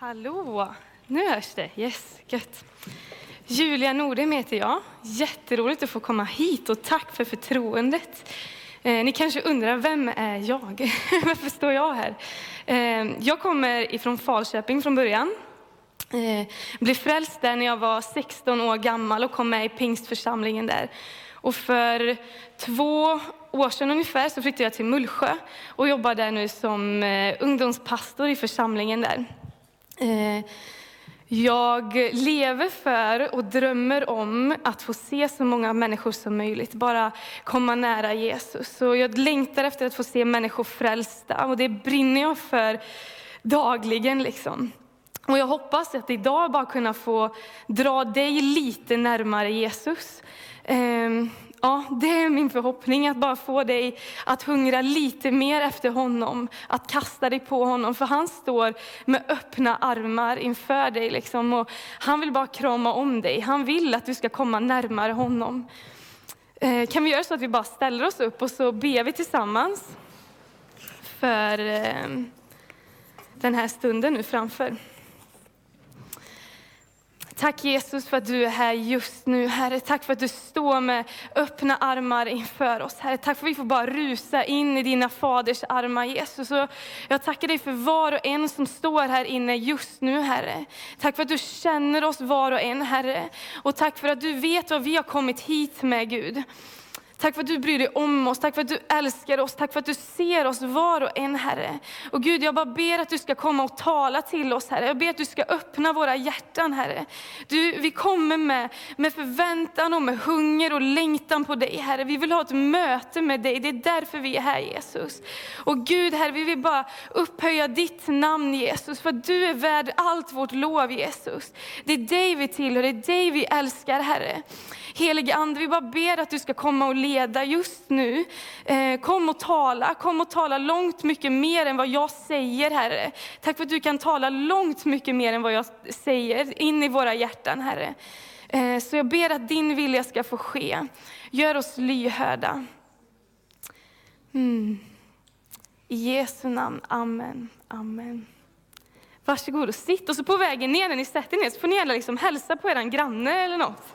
Hallå! Nu hörs det. Yes, gött. Julia Nordem heter jag. Jätteroligt att få komma hit och tack för förtroendet. Eh, ni kanske undrar, vem är jag? Varför står jag här? Eh, jag kommer ifrån Falköping från början. Eh, blev frälst där när jag var 16 år gammal och kom med i pingstförsamlingen där. Och för två år sedan ungefär så flyttade jag till Mullsjö och jobbar där nu som eh, ungdomspastor i församlingen där. Eh, jag lever för och drömmer om att få se så många människor som möjligt, bara komma nära Jesus. Och jag längtar efter att få se människor frälsta och det brinner jag för dagligen. Liksom. Och jag hoppas att idag bara kunna få dra dig lite närmare Jesus. Ehm, Ja, det är min förhoppning att bara få dig att hungra lite mer efter honom, att kasta dig på honom, för han står med öppna armar inför dig. Liksom, och han vill bara krama om dig, han vill att du ska komma närmare honom. Eh, kan vi göra så att vi bara ställer oss upp och så ber vi tillsammans för eh, den här stunden nu framför. Tack Jesus för att du är här just nu, Herre. Tack för att du står med öppna armar inför oss, Herre. Tack för att vi får bara rusa in i dina faders armar, Jesus. Och jag tackar dig för var och en som står här inne just nu, Herre. Tack för att du känner oss var och en, Herre. Och tack för att du vet vad vi har kommit hit med, Gud. Tack för att du bryr dig om oss, tack för att du älskar oss, tack för att du ser oss var och en, Herre. Och Gud, jag bara ber att du ska komma och tala till oss, Herre. Jag ber att du ska öppna våra hjärtan, Herre. Du, vi kommer med, med förväntan och med hunger och längtan på dig, Herre. Vi vill ha ett möte med dig, det är därför vi är här, Jesus. Och Gud, Herre, vi vill bara upphöja ditt namn, Jesus, för du är värd allt vårt lov, Jesus. Det är dig vi tillhör, det är dig vi älskar, Herre. Helige Ande, vi bara ber att du ska komma och leda just nu. Eh, kom och tala, kom och tala långt mycket mer än vad jag säger, Herre. Tack för att du kan tala långt mycket mer än vad jag säger, in i våra hjärtan, Herre. Eh, så jag ber att din vilja ska få ske. Gör oss lyhörda. Mm. I Jesu namn, amen. amen. Varsågod och sitt. Och så på vägen ner när ni sätter ner så får ni gärna liksom hälsa på er granne eller något.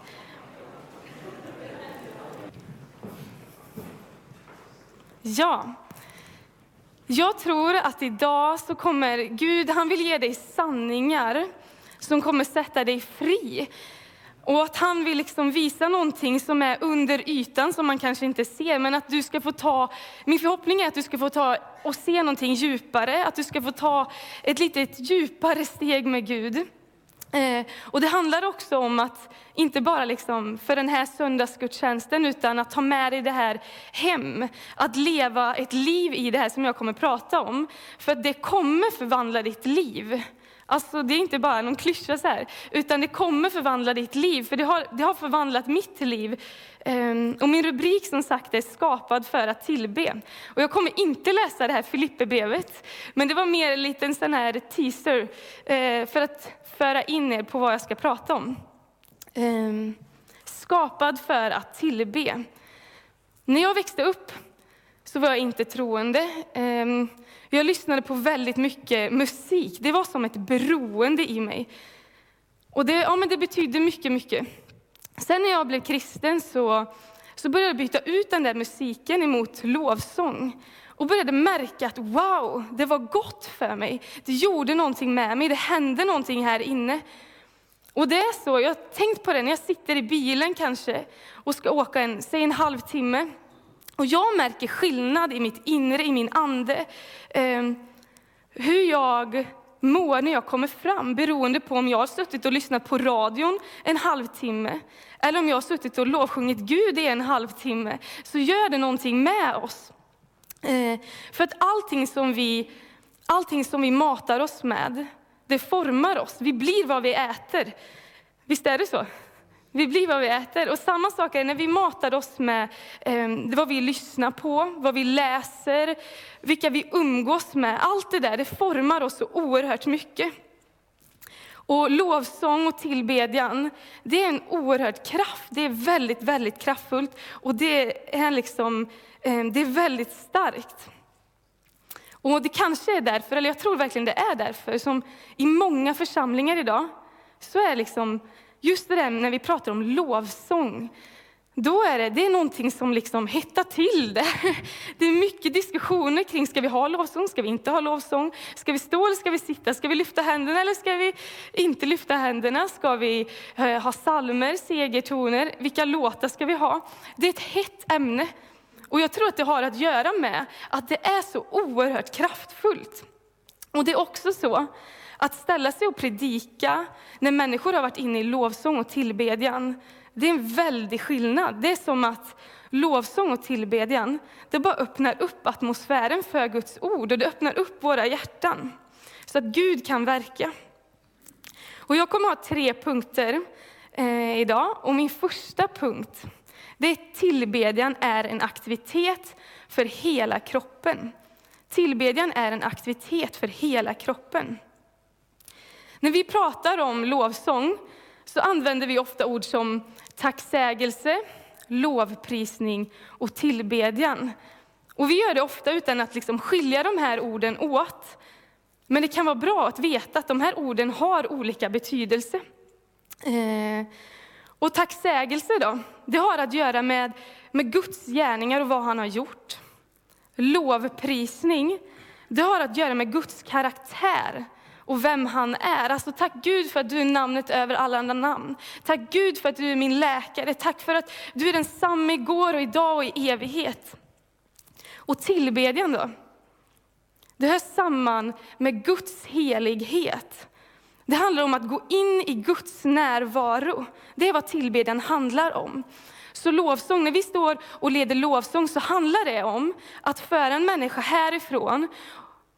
Ja, jag tror att idag så kommer Gud, han vill ge dig sanningar som kommer sätta dig fri. Och att han vill liksom visa någonting som är under ytan som man kanske inte ser, men att du ska få ta, min förhoppning är att du ska få ta och se någonting djupare, att du ska få ta ett lite djupare steg med Gud. Eh, och det handlar också om att, inte bara liksom för den här söndagsgudstjänsten, utan att ta med dig det här hem. Att leva ett liv i det här som jag kommer prata om. För det kommer förvandla ditt liv. Alltså det är inte bara någon klyscha så här, utan det kommer förvandla ditt liv, för det har, det har förvandlat mitt liv. Ehm, och min rubrik som sagt är skapad för att tillbe. Och jag kommer inte läsa det här Filipperbrevet, men det var mer en liten sån här teaser eh, för att föra in er på vad jag ska prata om. Ehm, skapad för att tillbe. När jag växte upp så var jag inte troende. Um, jag lyssnade på väldigt mycket musik. Det var som ett beroende i mig. Och det, ja, men det betydde mycket, mycket. Sen när jag blev kristen så, så började jag byta ut den där musiken emot lovsång. Och började märka att wow, det var gott för mig. Det gjorde någonting med mig, det hände någonting här inne. Och det är så, jag har tänkt på det när jag sitter i bilen kanske och ska åka en, säg en halvtimme. Och jag märker skillnad i mitt inre, i min ande. Eh, hur jag mår när jag kommer fram beroende på om jag har suttit och lyssnat på radion en halvtimme eller om jag har suttit och lovsjungit Gud i en halvtimme. Så gör det någonting med oss. Eh, för att allting som, vi, allting som vi matar oss med, det formar oss. Vi blir vad vi äter. Visst är det så? Vi blir vad vi äter. Och samma sak är när vi matar oss med eh, vad vi lyssnar på, vad vi läser, vilka vi umgås med. Allt det där, det formar oss så oerhört mycket. Och lovsång och tillbedjan, det är en oerhörd kraft. Det är väldigt, väldigt kraftfullt och det är, liksom, eh, det är väldigt starkt. Och det kanske är därför, eller jag tror verkligen det är därför, som i många församlingar idag, så är liksom just det där när vi pratar om lovsång, då är det, det är någonting som liksom hettar till det. Det är mycket diskussioner kring, ska vi ha lovsång, ska vi inte ha lovsång? Ska vi stå eller ska vi sitta? Ska vi lyfta händerna eller ska vi inte lyfta händerna? Ska vi eh, ha salmer, segertoner? Vilka låtar ska vi ha? Det är ett hett ämne. Och jag tror att det har att göra med att det är så oerhört kraftfullt. Och det är också så att ställa sig och predika när människor har varit inne i lovsång och tillbedjan, det är en väldig skillnad. Det är som att lovsång och tillbedjan, det bara öppnar upp atmosfären för Guds ord och det öppnar upp våra hjärtan så att Gud kan verka. Och jag kommer ha tre punkter eh, idag och min första punkt det är tillbedjan är en aktivitet för hela kroppen. Tillbedjan är en aktivitet för hela kroppen. När vi pratar om lovsång så använder vi ofta ord som tacksägelse, lovprisning och tillbedjan. Och vi gör det ofta utan att liksom skilja de här orden åt. Men det kan vara bra att veta att de här orden har olika betydelse. Eh, och tacksägelse då, det har att göra med, med Guds gärningar och vad han har gjort. Lovprisning, det har att göra med Guds karaktär och vem han är. Alltså tack Gud för att du är namnet över alla andra namn. Tack Gud för att du är min läkare. Tack för att du är densamme igår och idag och i evighet. Och tillbedjan då? Det hör samman med Guds helighet. Det handlar om att gå in i Guds närvaro. Det är vad tillbedjan handlar om. Så lovsång, när vi står och leder lovsång så handlar det om att föra en människa härifrån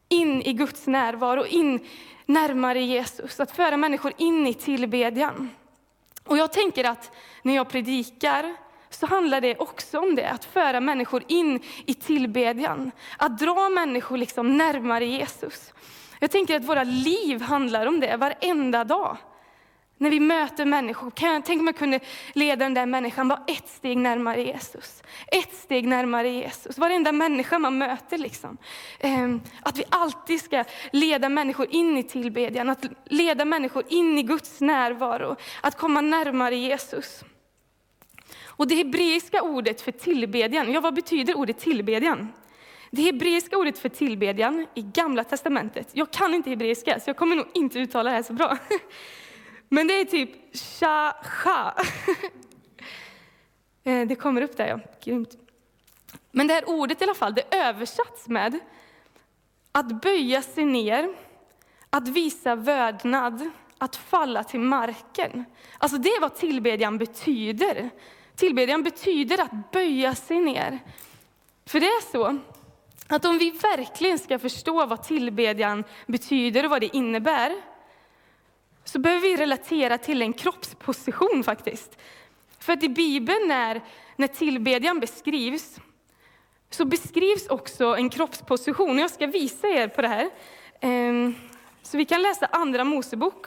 in i Guds närvaro, in närmare Jesus, att föra människor in i tillbedjan. Och jag tänker att när jag predikar så handlar det också om det, att föra människor in i tillbedjan, att dra människor liksom närmare Jesus. Jag tänker att våra liv handlar om det varenda dag. När vi möter människor, kan jag tänka mig att leda den där människan bara ett steg närmare Jesus. Ett steg närmare Jesus. Varenda människa man möter. Liksom. Ehm, att vi alltid ska leda människor in i tillbedjan, att leda människor in i Guds närvaro, att komma närmare Jesus. Och det hebreiska ordet för tillbedjan, ja vad betyder ordet tillbedjan? Det hebreiska ordet för tillbedjan i Gamla Testamentet, jag kan inte hebreiska så jag kommer nog inte uttala det här så bra. Men det är typ sha-sha. Eh, det kommer upp där, ja. Grymt. Men det här ordet i alla fall, det översatts med att böja sig ner, att visa vördnad, att falla till marken. Alltså det är vad tillbedjan betyder. Tillbedjan betyder att böja sig ner. För det är så att om vi verkligen ska förstå vad tillbedjan betyder och vad det innebär, så behöver vi relatera till en kroppsposition faktiskt. För att i Bibeln när, när tillbedjan beskrivs, så beskrivs också en kroppsposition. Jag ska visa er på det här. Ehm, så vi kan läsa Andra Mosebok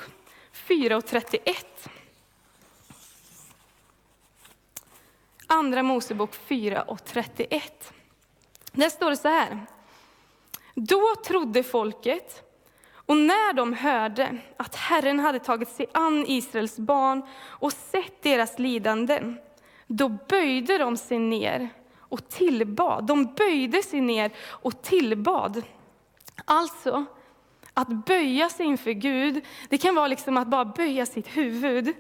4 och 31. Andra Mosebok 4 och 31. Där står det så här. Då trodde folket och när de hörde att Herren hade tagit sig an Israels barn och sett deras lidanden, då böjde de sig ner och tillbad. De böjde sig ner och tillbad. Alltså, att böja sig inför Gud, det kan vara liksom att bara böja sitt huvud.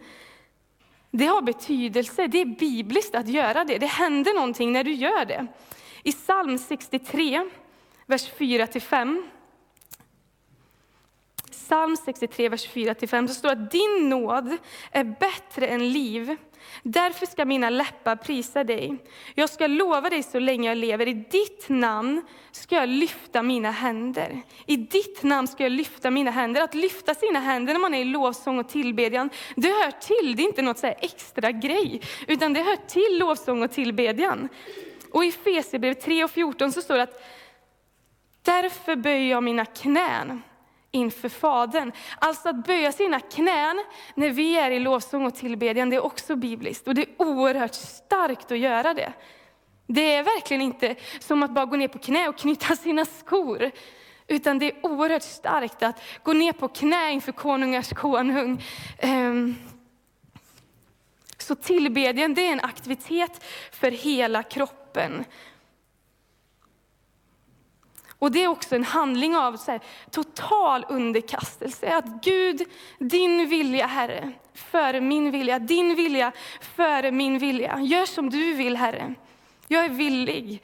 Det har betydelse, det är bibliskt att göra det. Det händer någonting när du gör det. I psalm 63, vers 4-5 psalm 63, vers 4-5 så står det att din nåd är bättre än liv. Därför ska mina läppar prisa dig. Jag ska lova dig så länge jag lever. I ditt namn ska jag lyfta mina händer. I ditt namn ska jag lyfta mina händer. Att lyfta sina händer när man är i lovsång och tillbedjan, det hör till. Det är inte något så extra grej, utan det hör till lovsång och tillbedjan. Och i Fesierbrevet 3 och 14 så står det att därför böjer jag mina knän inför Fadern. Alltså att böja sina knän när vi är i lovsång och tillbedjan, det är också bibliskt. Och det är oerhört starkt att göra det. Det är verkligen inte som att bara gå ner på knä och knyta sina skor. Utan det är oerhört starkt att gå ner på knä inför konungars konung. Ehm, så tillbedjan det är en aktivitet för hela kroppen. Och det är också en handling av så här, total underkastelse. Att Gud, din vilja Herre, före min vilja. Din vilja före min vilja. Gör som du vill Herre. Jag är villig.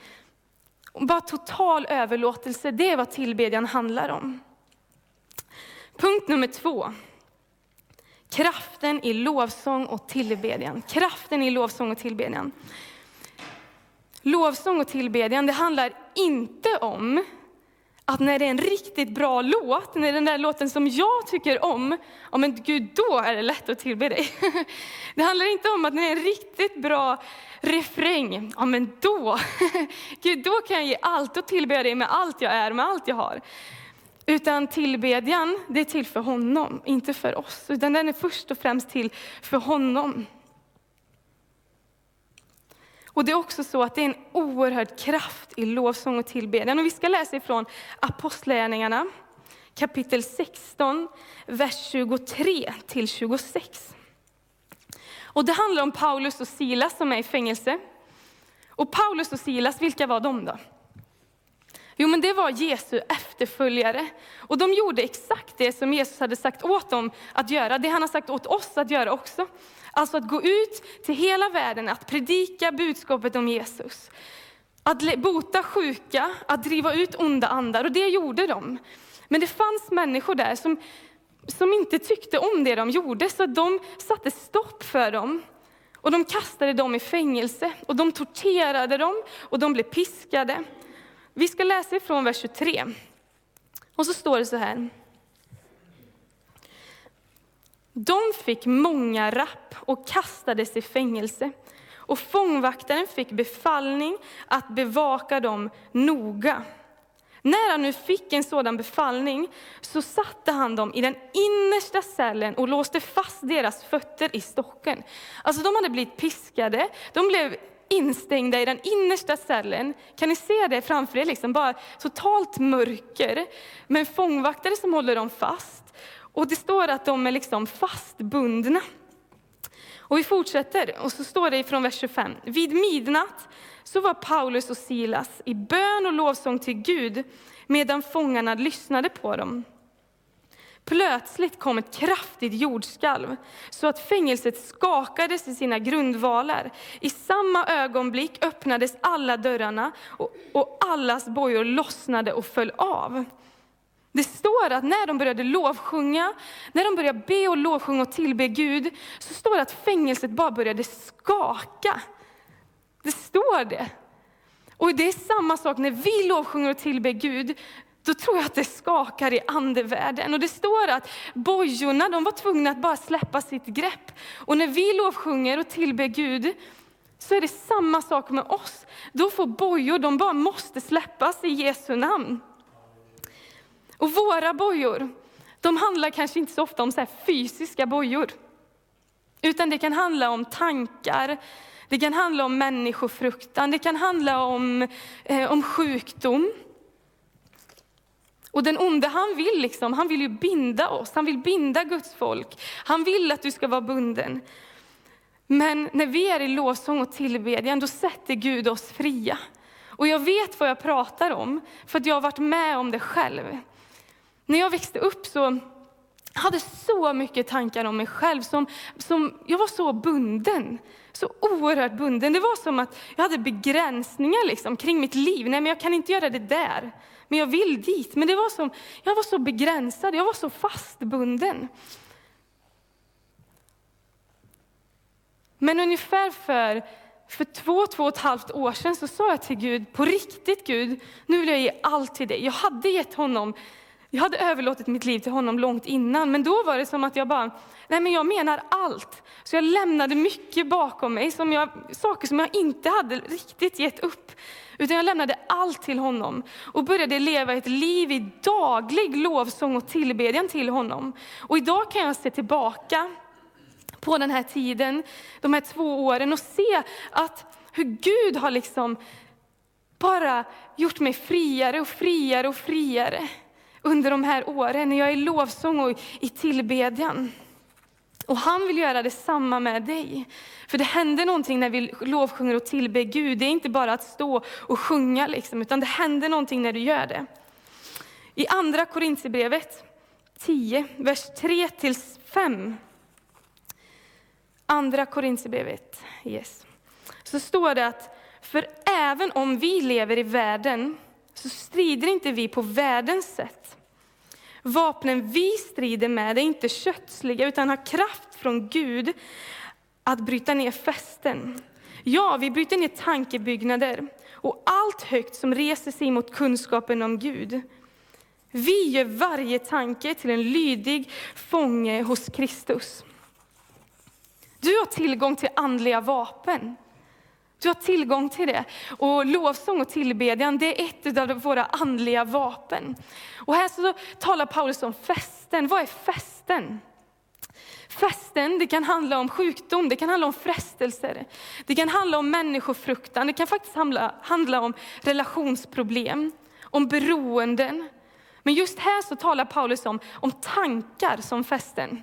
Bara total överlåtelse, det är vad tillbedjan handlar om. Punkt nummer två. Kraften i lovsång och tillbedjan. Kraften i lovsång och tillbedjan. Lovsång och tillbedjan, det handlar inte om att när det är en riktigt bra låt, när den där låten som jag tycker om, ja men gud, då är det lätt att tillbe dig. Det handlar inte om att när det är en riktigt bra refräng, ja men då, gud, då kan jag ge allt och tillbe dig med allt jag är, med allt jag har. Utan tillbedjan, det är till för honom, inte för oss. Utan den är först och främst till för honom. Och det är också så att det är en oerhörd kraft i lovsång och tillbedjan. Och vi ska läsa ifrån Apostlagärningarna kapitel 16, vers 23 till 26. Och det handlar om Paulus och Silas som är i fängelse. Och Paulus och Silas, vilka var de då? Jo, men det var Jesu efterföljare. Och de gjorde exakt det som Jesus hade sagt åt dem att göra, det han har sagt åt oss att göra också. Alltså att gå ut till hela världen, att predika budskapet om Jesus. Att bota sjuka, att driva ut onda andar, och det gjorde de. Men det fanns människor där som, som inte tyckte om det de gjorde, så de satte stopp för dem. Och de kastade dem i fängelse, och de torterade dem, och de blev piskade. Vi ska läsa ifrån vers 23. Och så står det så här. De fick många rapp och kastades i fängelse. Och fångvaktaren fick befallning att bevaka dem noga. När han nu fick en sådan befallning så satte han dem i den innersta cellen och låste fast deras fötter i stocken. Alltså de hade blivit piskade, de blev instängda i den innersta cellen. Kan ni se det framför er? Liksom bara totalt mörker, med fångvaktare som håller dem fast. Och det står att de är liksom fastbundna. Och vi fortsätter, och så står det från vers 25. Vid midnatt så var Paulus och Silas i bön och lovsång till Gud medan fångarna lyssnade på dem. Plötsligt kom ett kraftigt jordskalv så att fängelset skakades i sina grundvalar. I samma ögonblick öppnades alla dörrarna och, och allas bojor lossnade och föll av. Det står att när de började lovsjunga, när de började be och lovsjunga och tillbe Gud, så står det att fängelset bara började skaka. Det står det. Och det är samma sak när vi lovsjunger och tillber Gud, då tror jag att det skakar i andevärlden. Och det står att bojorna, de var tvungna att bara släppa sitt grepp. Och när vi lovsjunger och tillber Gud, så är det samma sak med oss. Då får bojor, de bara måste släppas i Jesu namn. Och våra bojor, de handlar kanske inte så ofta om så fysiska bojor. Utan det kan handla om tankar, det kan handla om människofruktan, det kan handla om, eh, om sjukdom. Och den onde han vill, liksom, han vill ju binda oss, han vill binda Guds folk. Han vill att du ska vara bunden. Men när vi är i lovsång och tillbedjan, då sätter Gud oss fria. Och jag vet vad jag pratar om, för att jag har varit med om det själv. När jag växte upp så hade så mycket tankar om mig själv. Som, som, jag var så bunden. Så oerhört bunden. Det var som att jag hade begränsningar liksom, kring mitt liv. Nej, men jag kan inte göra det där. Men jag vill dit. Men det var som, jag var så begränsad, jag var så fastbunden. Men ungefär för, för två, två och ett halvt år sedan så sa jag till Gud, på riktigt Gud, nu vill jag ge allt till dig. Jag hade gett honom jag hade överlåtit mitt liv till honom långt innan, men då var det som att jag bara, nej men jag menar allt. Så jag lämnade mycket bakom mig, som jag, saker som jag inte hade riktigt gett upp. Utan jag lämnade allt till honom och började leva ett liv i daglig lovsång och tillbedjan till honom. Och idag kan jag se tillbaka på den här tiden, de här två åren och se att hur Gud har liksom bara gjort mig friare och friare och friare under de här åren när jag är i lovsång och i tillbedjan. Och han vill göra detsamma med dig. För det händer någonting när vi lovsjunger och tillber Gud. Det är inte bara att stå och sjunga, liksom, utan det händer någonting när du gör det. I andra Korintierbrevet 10, vers 3-5. Andra Korintierbrevet, yes. Så står det att, för även om vi lever i världen, så strider inte vi på världens sätt. Vapnen vi strider med är inte kötsliga, utan har kraft från Gud att bryta ner fästen. Ja, vi bryter ner tankebyggnader och allt högt som reser sig mot kunskapen om Gud. Vi gör varje tanke till en lydig fånge hos Kristus. Du har tillgång till andliga vapen. Du har tillgång till det. Och lovsång och tillbedjan, det är ett av våra andliga vapen. Och här så talar Paulus om festen. Vad är festen? Festen, det kan handla om sjukdom, det kan handla om frestelser, det kan handla om människofruktan, det kan faktiskt handla, handla om relationsproblem, om beroenden. Men just här så talar Paulus om, om tankar som festen.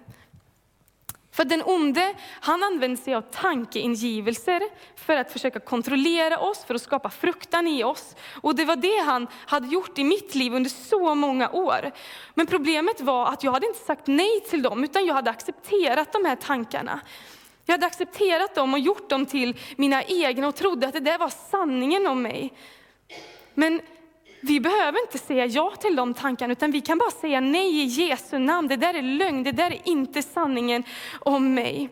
För den onde, han använder sig av tankeingivelser för att försöka kontrollera oss, för att skapa fruktan i oss. Och det var det han hade gjort i mitt liv under så många år. Men problemet var att jag hade inte sagt nej till dem, utan jag hade accepterat de här tankarna. Jag hade accepterat dem och gjort dem till mina egna och trodde att det där var sanningen om mig. Men vi behöver inte säga ja till de tankarna, utan vi kan bara säga nej i Jesu namn. Det där är lögn, det där är inte sanningen om mig.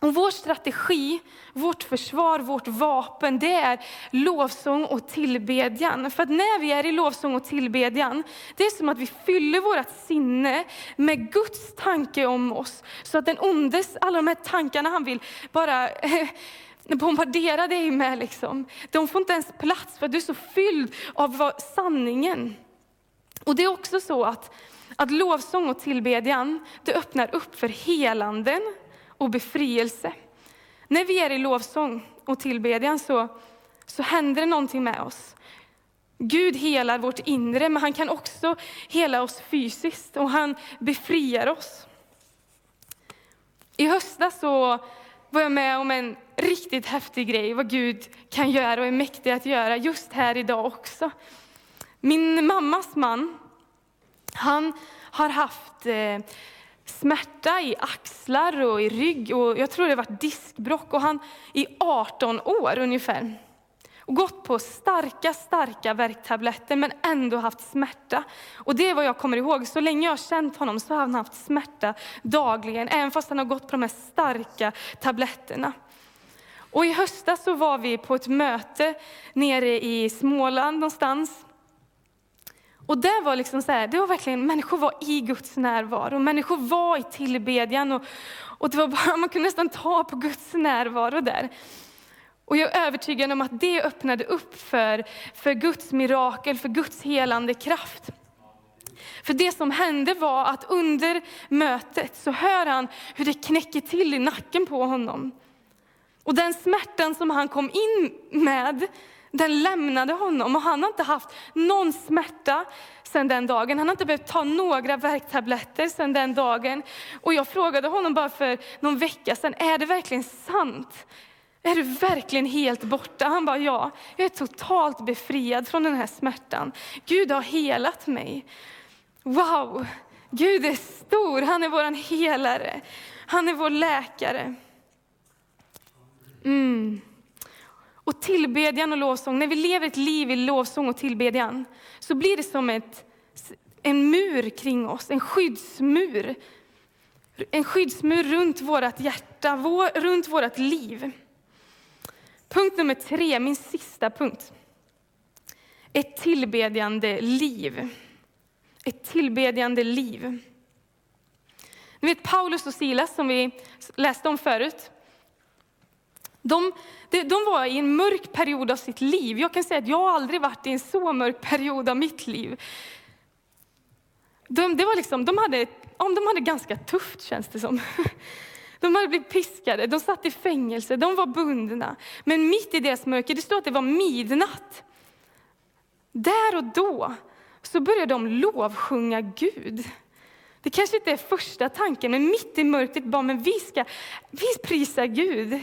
Och vår strategi, vårt försvar, vårt vapen, det är lovsång och tillbedjan. För att när vi är i lovsång och tillbedjan, det är som att vi fyller vårt sinne med Guds tanke om oss. Så att den ondes, alla de här tankarna han vill bara bombardera dig med. Liksom. De får inte ens plats för att du är så fylld av sanningen. Och det är också så att, att lovsång och tillbedjan, det öppnar upp för helanden och befrielse. När vi är i lovsång och tillbedjan så, så händer det någonting med oss. Gud helar vårt inre, men han kan också hela oss fysiskt och han befriar oss. I höstas så var jag med om en riktigt häftig grej, vad Gud kan göra och är mäktig att göra just här idag också. Min mammas man, han har haft eh, smärta i axlar och i rygg och jag tror det har varit diskbrock och han i 18 år ungefär. Och gått på starka, starka värktabletter men ändå haft smärta. Och det är vad jag kommer ihåg. Så länge jag har känt honom så har han haft smärta dagligen, även fast han har gått på de här starka tabletterna. Och i höstas så var vi på ett möte nere i Småland någonstans. Och det var liksom så här, det var verkligen, människor var i Guds närvaro, människor var i tillbedjan och, och det var bara, man kunde nästan ta på Guds närvaro där. Och jag är övertygad om att det öppnade upp för, för Guds mirakel, för Guds helande kraft. För det som hände var att under mötet så hör han hur det knäcker till i nacken på honom. Och den smärtan som han kom in med, den lämnade honom. Och han har inte haft någon smärta sedan den dagen. Han har inte behövt ta några värktabletter sedan den dagen. Och jag frågade honom bara för någon vecka sedan, är det verkligen sant? Är du verkligen helt borta? Han bara, ja, jag är totalt befriad från den här smärtan. Gud har helat mig. Wow, Gud är stor, han är vår helare. Han är vår läkare. Mm. Och tillbedjan och lovsång, när vi lever ett liv i lovsång och tillbedjan, så blir det som ett, en mur kring oss, en skyddsmur. En skyddsmur runt vårt hjärta, vår, runt vårt liv. Punkt nummer tre, min sista punkt. Ett tillbedjande liv. Ett tillbedjande liv. Ni vet Paulus och Silas som vi läste om förut. De, de, de, var i en mörk period av sitt liv. Jag kan säga att jag aldrig varit i en så mörk period av mitt liv. De, det var liksom, de, hade, de hade ganska tufft känns det som. De hade blivit piskade, de satt i fängelse, de var bundna. Men mitt i deras mörker, det står att det var midnatt. Där och då så börjar de lovsjunga Gud. Det kanske inte är första tanken, men mitt i mörkret bara, men vi ska vi prisar Gud.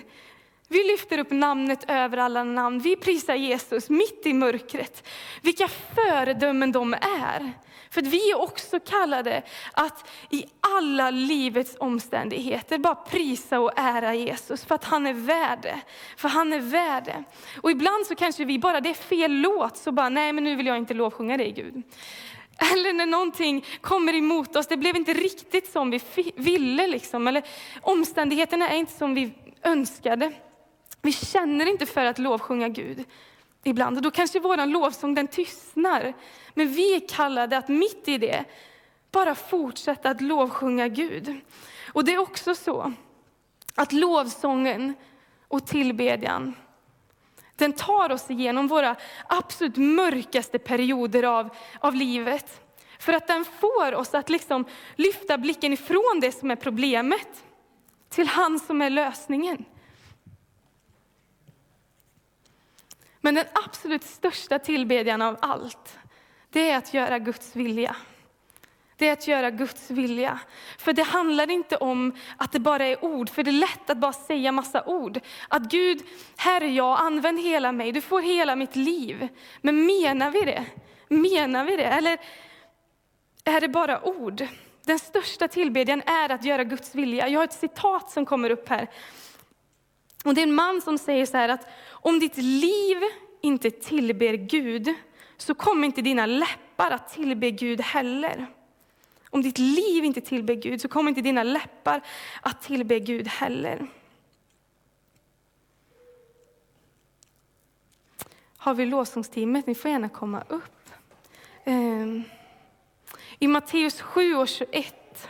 Vi lyfter upp namnet över alla namn. Vi prisar Jesus mitt i mörkret. Vilka föredömen de är. För vi är också kallade att i alla livets omständigheter bara prisa och ära Jesus för att han är värd det. För han är värd det. Och ibland så kanske vi bara, det är fel låt, så bara, nej men nu vill jag inte lovsjunga dig Gud. Eller när någonting kommer emot oss, det blev inte riktigt som vi ville. Liksom. Eller omständigheterna är inte som vi önskade. Vi känner inte för att lovsjunga Gud ibland. Och då kanske vår lovsång den tystnar. Men vi är kallade att mitt i det bara fortsätta att lovsjunga Gud. Och det är också så att lovsången och tillbedjan, den tar oss igenom våra absolut mörkaste perioder av, av livet. För att den får oss att liksom lyfta blicken ifrån det som är problemet till han som är lösningen. Men den absolut största tillbedjan av allt, det är att göra Guds vilja. Det är att göra Guds vilja. För det handlar inte om att det bara är ord, för det är lätt att bara säga massa ord. Att Gud, här är jag, använd hela mig, du får hela mitt liv. Men menar vi det? Menar vi det? Eller är det bara ord? Den största tillbedjan är att göra Guds vilja. Jag har ett citat som kommer upp här. Och det är en man som säger så här att om ditt liv inte tillber Gud, så kommer inte dina läppar att tillbe Gud heller. Om ditt liv inte tillber Gud, så kommer inte dina läppar att tillbe Gud heller. Har vi lovsångsteamet? Ni får gärna komma upp. Ehm, I Matteus 7 och 21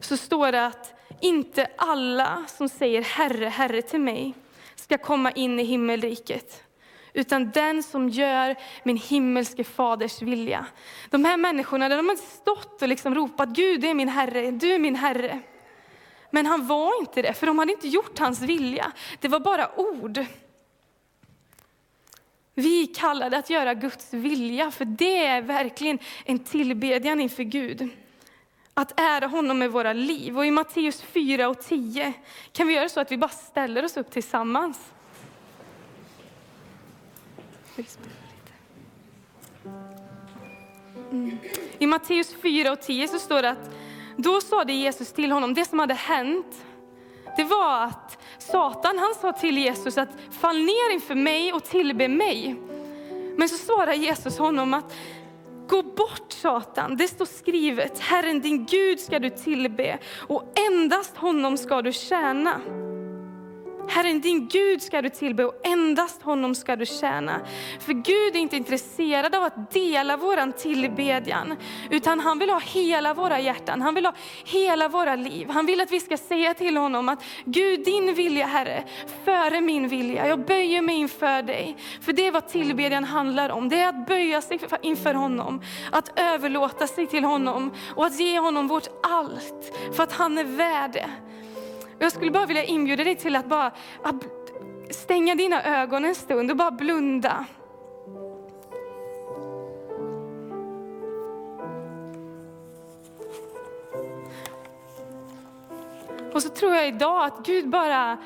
så står det att inte alla som säger Herre, Herre till mig ska komma in i himmelriket, utan den som gör min himmelske faders vilja. De här människorna de har stått och liksom ropat Gud är min Herre, du är min Herre. Men han var inte det, för de hade inte gjort hans vilja. Det var bara ord. Vi kallade att göra Guds vilja, för det är verkligen en tillbedjan inför Gud att ära honom med våra liv. Och i Matteus 4 och 10 kan vi göra så att vi bara ställer oss upp tillsammans. Mm. I Matteus 4 och 10 så står det att då sade Jesus till honom, det som hade hänt, det var att Satan han sa till Jesus att fall ner inför mig och tillbe mig. Men så svarar Jesus honom att Gå bort Satan, det står skrivet, Herren din Gud ska du tillbe och endast honom ska du tjäna. Herren din Gud ska du tillbe och endast honom ska du tjäna. För Gud är inte intresserad av att dela våran tillbedjan, utan han vill ha hela våra hjärtan, han vill ha hela våra liv. Han vill att vi ska säga till honom att Gud, din vilja Herre, före min vilja. Jag böjer mig inför dig. För det är vad tillbedjan handlar om. Det är att böja sig inför honom, att överlåta sig till honom och att ge honom vårt allt, för att han är värd det. Jag skulle bara vilja inbjuda dig till att bara stänga dina ögon en stund och bara blunda. Och så tror jag idag att Gud bara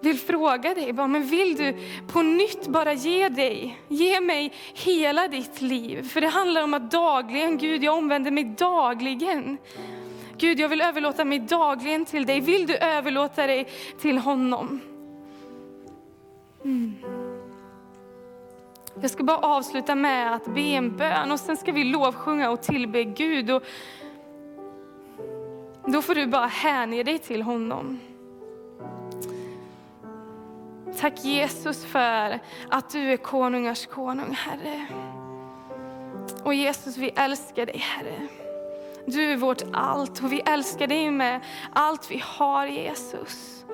vill fråga dig, men vill du på nytt bara ge dig, ge mig hela ditt liv? För det handlar om att dagligen, Gud jag omvänder mig dagligen. Gud, jag vill överlåta mig dagligen till dig. Vill du överlåta dig till honom? Mm. Jag ska bara avsluta med att be en bön och sen ska vi lovsjunga och tillbe Gud. Och då får du bara hänge dig till honom. Tack Jesus för att du är konungars konung, Herre. Och Jesus, vi älskar dig, Herre. Du är vårt allt och vi älskar dig med allt vi har Jesus.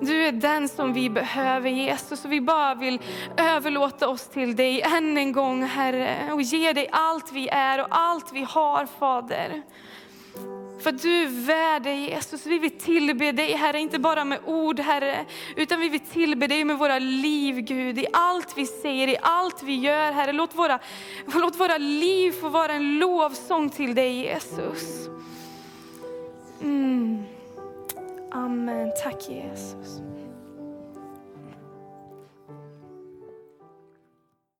Du är den som vi behöver Jesus och vi bara vill överlåta oss till dig än en gång Herre och ge dig allt vi är och allt vi har Fader. För du är värd det Jesus. Vi vill tillbe dig Herre, inte bara med ord Herre, utan vi vill tillbe dig med våra liv Gud. I allt vi säger, i allt vi gör Herre. Låt våra, låt våra liv få vara en lovsång till dig Jesus. Mm. Amen. Tack Jesus.